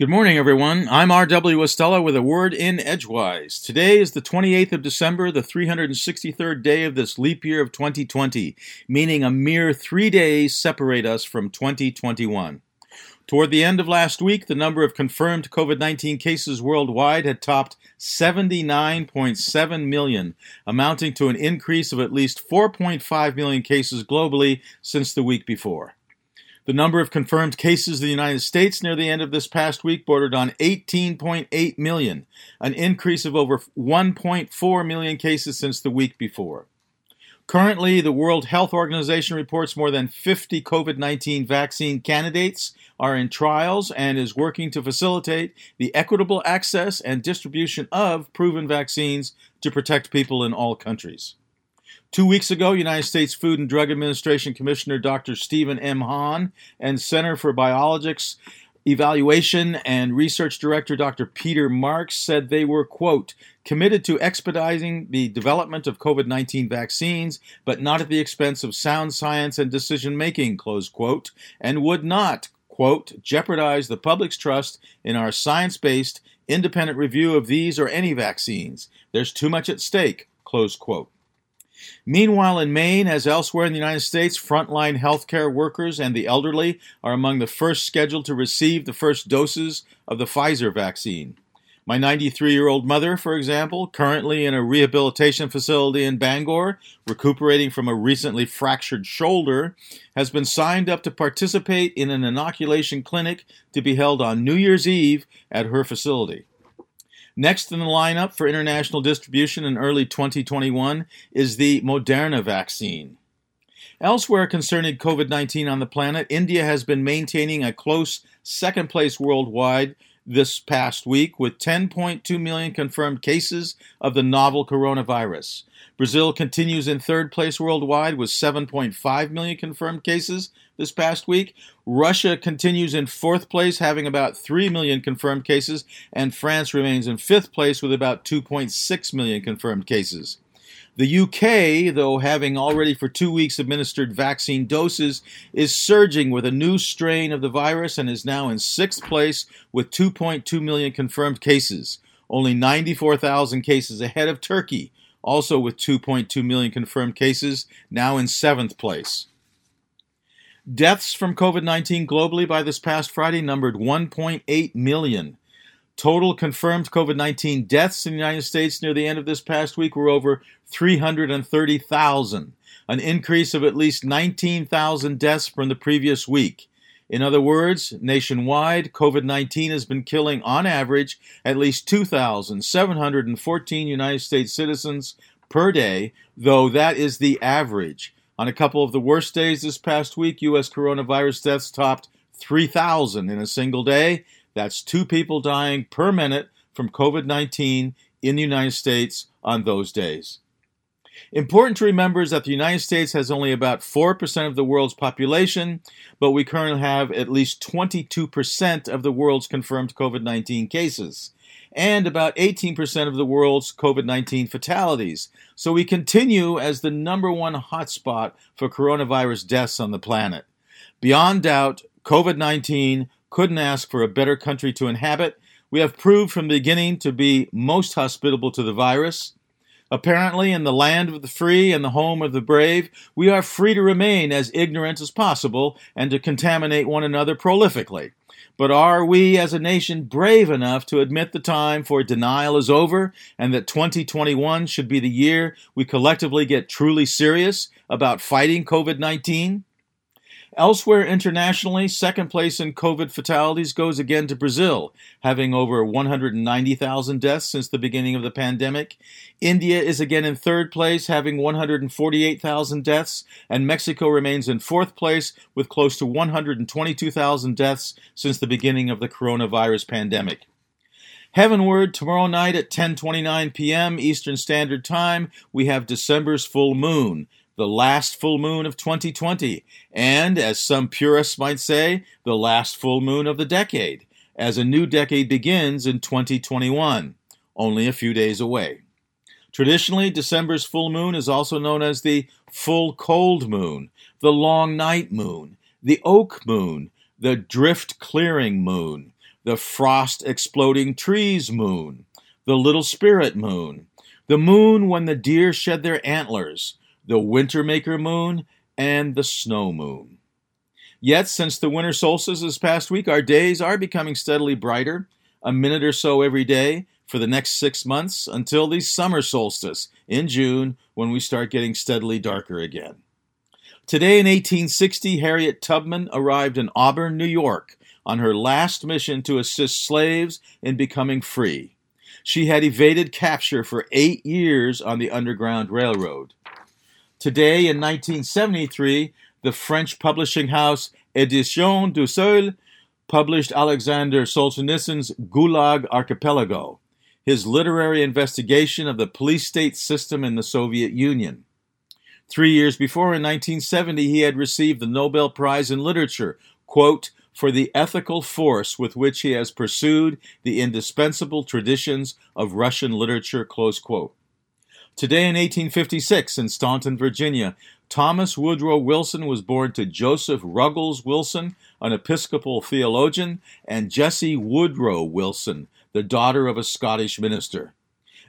Good morning, everyone. I'm R.W. Estela with a word in Edgewise. Today is the 28th of December, the 363rd day of this leap year of 2020, meaning a mere three days separate us from 2021. Toward the end of last week, the number of confirmed COVID 19 cases worldwide had topped 79.7 million, amounting to an increase of at least 4.5 million cases globally since the week before. The number of confirmed cases in the United States near the end of this past week bordered on 18.8 million, an increase of over 1.4 million cases since the week before. Currently, the World Health Organization reports more than 50 COVID 19 vaccine candidates are in trials and is working to facilitate the equitable access and distribution of proven vaccines to protect people in all countries. Two weeks ago, United States Food and Drug Administration Commissioner Dr. Stephen M. Hahn and Center for Biologics Evaluation and Research Director Dr. Peter Marks said they were, quote, committed to expediting the development of COVID 19 vaccines, but not at the expense of sound science and decision making, close quote, and would not, quote, jeopardize the public's trust in our science based, independent review of these or any vaccines. There's too much at stake, close quote. Meanwhile, in Maine, as elsewhere in the United States, frontline healthcare workers and the elderly are among the first scheduled to receive the first doses of the Pfizer vaccine. My 93 year old mother, for example, currently in a rehabilitation facility in Bangor, recuperating from a recently fractured shoulder, has been signed up to participate in an inoculation clinic to be held on New Year's Eve at her facility. Next in the lineup for international distribution in early 2021 is the Moderna vaccine. Elsewhere concerning COVID 19 on the planet, India has been maintaining a close second place worldwide this past week with 10.2 million confirmed cases of the novel coronavirus. Brazil continues in third place worldwide with 7.5 million confirmed cases this past week. Russia continues in fourth place, having about 3 million confirmed cases, and France remains in fifth place with about 2.6 million confirmed cases. The UK, though having already for two weeks administered vaccine doses, is surging with a new strain of the virus and is now in sixth place with 2.2 million confirmed cases, only 94,000 cases ahead of Turkey, also with 2.2 million confirmed cases, now in seventh place. Deaths from COVID 19 globally by this past Friday numbered 1.8 million. Total confirmed COVID 19 deaths in the United States near the end of this past week were over 330,000, an increase of at least 19,000 deaths from the previous week. In other words, nationwide, COVID 19 has been killing, on average, at least 2,714 United States citizens per day, though that is the average. On a couple of the worst days this past week, U.S. coronavirus deaths topped 3,000 in a single day. That's two people dying per minute from COVID 19 in the United States on those days. Important to remember is that the United States has only about 4% of the world's population, but we currently have at least 22% of the world's confirmed COVID 19 cases and about 18% of the world's COVID 19 fatalities. So we continue as the number one hotspot for coronavirus deaths on the planet. Beyond doubt, COVID 19 couldn't ask for a better country to inhabit. We have proved from the beginning to be most hospitable to the virus. Apparently, in the land of the free and the home of the brave, we are free to remain as ignorant as possible and to contaminate one another prolifically. But are we as a nation brave enough to admit the time for denial is over and that 2021 should be the year we collectively get truly serious about fighting COVID 19? Elsewhere internationally, second place in COVID fatalities goes again to Brazil, having over 190,000 deaths since the beginning of the pandemic. India is again in third place, having 148,000 deaths, and Mexico remains in fourth place with close to 122,000 deaths since the beginning of the coronavirus pandemic. Heavenward, tomorrow night at 10:29 p.m. Eastern Standard Time, we have December's full moon the last full moon of 2020, and, as some purists might say, the last full moon of the decade, as a new decade begins in 2021, only a few days away. Traditionally, December's full moon is also known as the full cold moon, the long night moon, the oak moon, the drift clearing moon, the frost exploding trees moon, the little spirit moon, the moon when the deer shed their antlers, the winter maker moon, and the snow moon. Yet, since the winter solstice this past week, our days are becoming steadily brighter, a minute or so every day for the next six months until the summer solstice in June when we start getting steadily darker again. Today in 1860, Harriet Tubman arrived in Auburn, New York, on her last mission to assist slaves in becoming free. She had evaded capture for eight years on the Underground Railroad. Today in 1973, the French publishing house Éditions du Seuil published Alexander Solzhenitsyn's Gulag Archipelago, his literary investigation of the police state system in the Soviet Union. Three years before, in 1970, he had received the Nobel Prize in Literature, quote, for the ethical force with which he has pursued the indispensable traditions of Russian literature, close quote. Today in 1856, in Staunton, Virginia, Thomas Woodrow Wilson was born to Joseph Ruggles Wilson, an Episcopal theologian, and Jessie Woodrow Wilson, the daughter of a Scottish minister.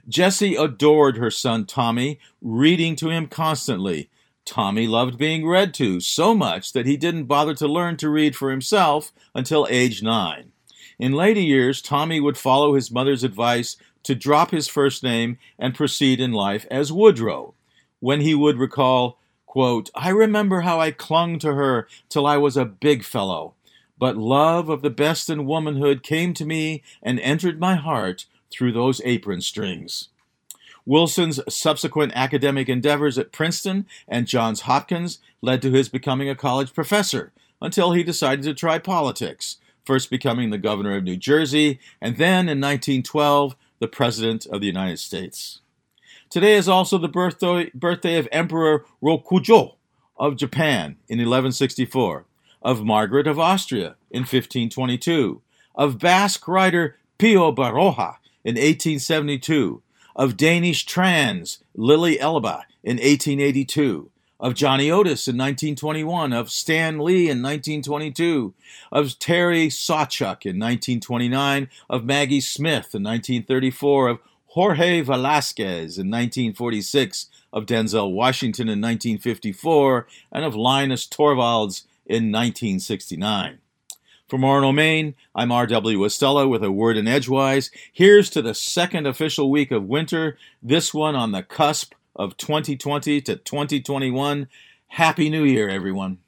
Jessie adored her son Tommy, reading to him constantly. Tommy loved being read to so much that he didn't bother to learn to read for himself until age nine. In later years, Tommy would follow his mother's advice to drop his first name and proceed in life as Woodrow, when he would recall, quote, I remember how I clung to her till I was a big fellow. But love of the best in womanhood came to me and entered my heart through those apron strings. Wilson's subsequent academic endeavors at Princeton and Johns Hopkins led to his becoming a college professor until he decided to try politics, first becoming the governor of New Jersey and then in 1912 the president of the United States. Today is also the birthday, birthday of Emperor Rokujo of Japan in 1164, of Margaret of Austria in 1522, of Basque writer Pio Baroja in 1872, of Danish trans Lili Elbe in 1882, of Johnny Otis in 1921, of Stan Lee in 1922, of Terry Sawchuk in 1929, of Maggie Smith in 1934, of Jorge Velasquez in 1946, of Denzel Washington in 1954, and of Linus Torvalds in 1969. From Orono, Maine, I'm R.W. Estela with a word in Edgewise. Here's to the second official week of winter, this one on the cusp of 2020 to 2021. Happy New Year, everyone.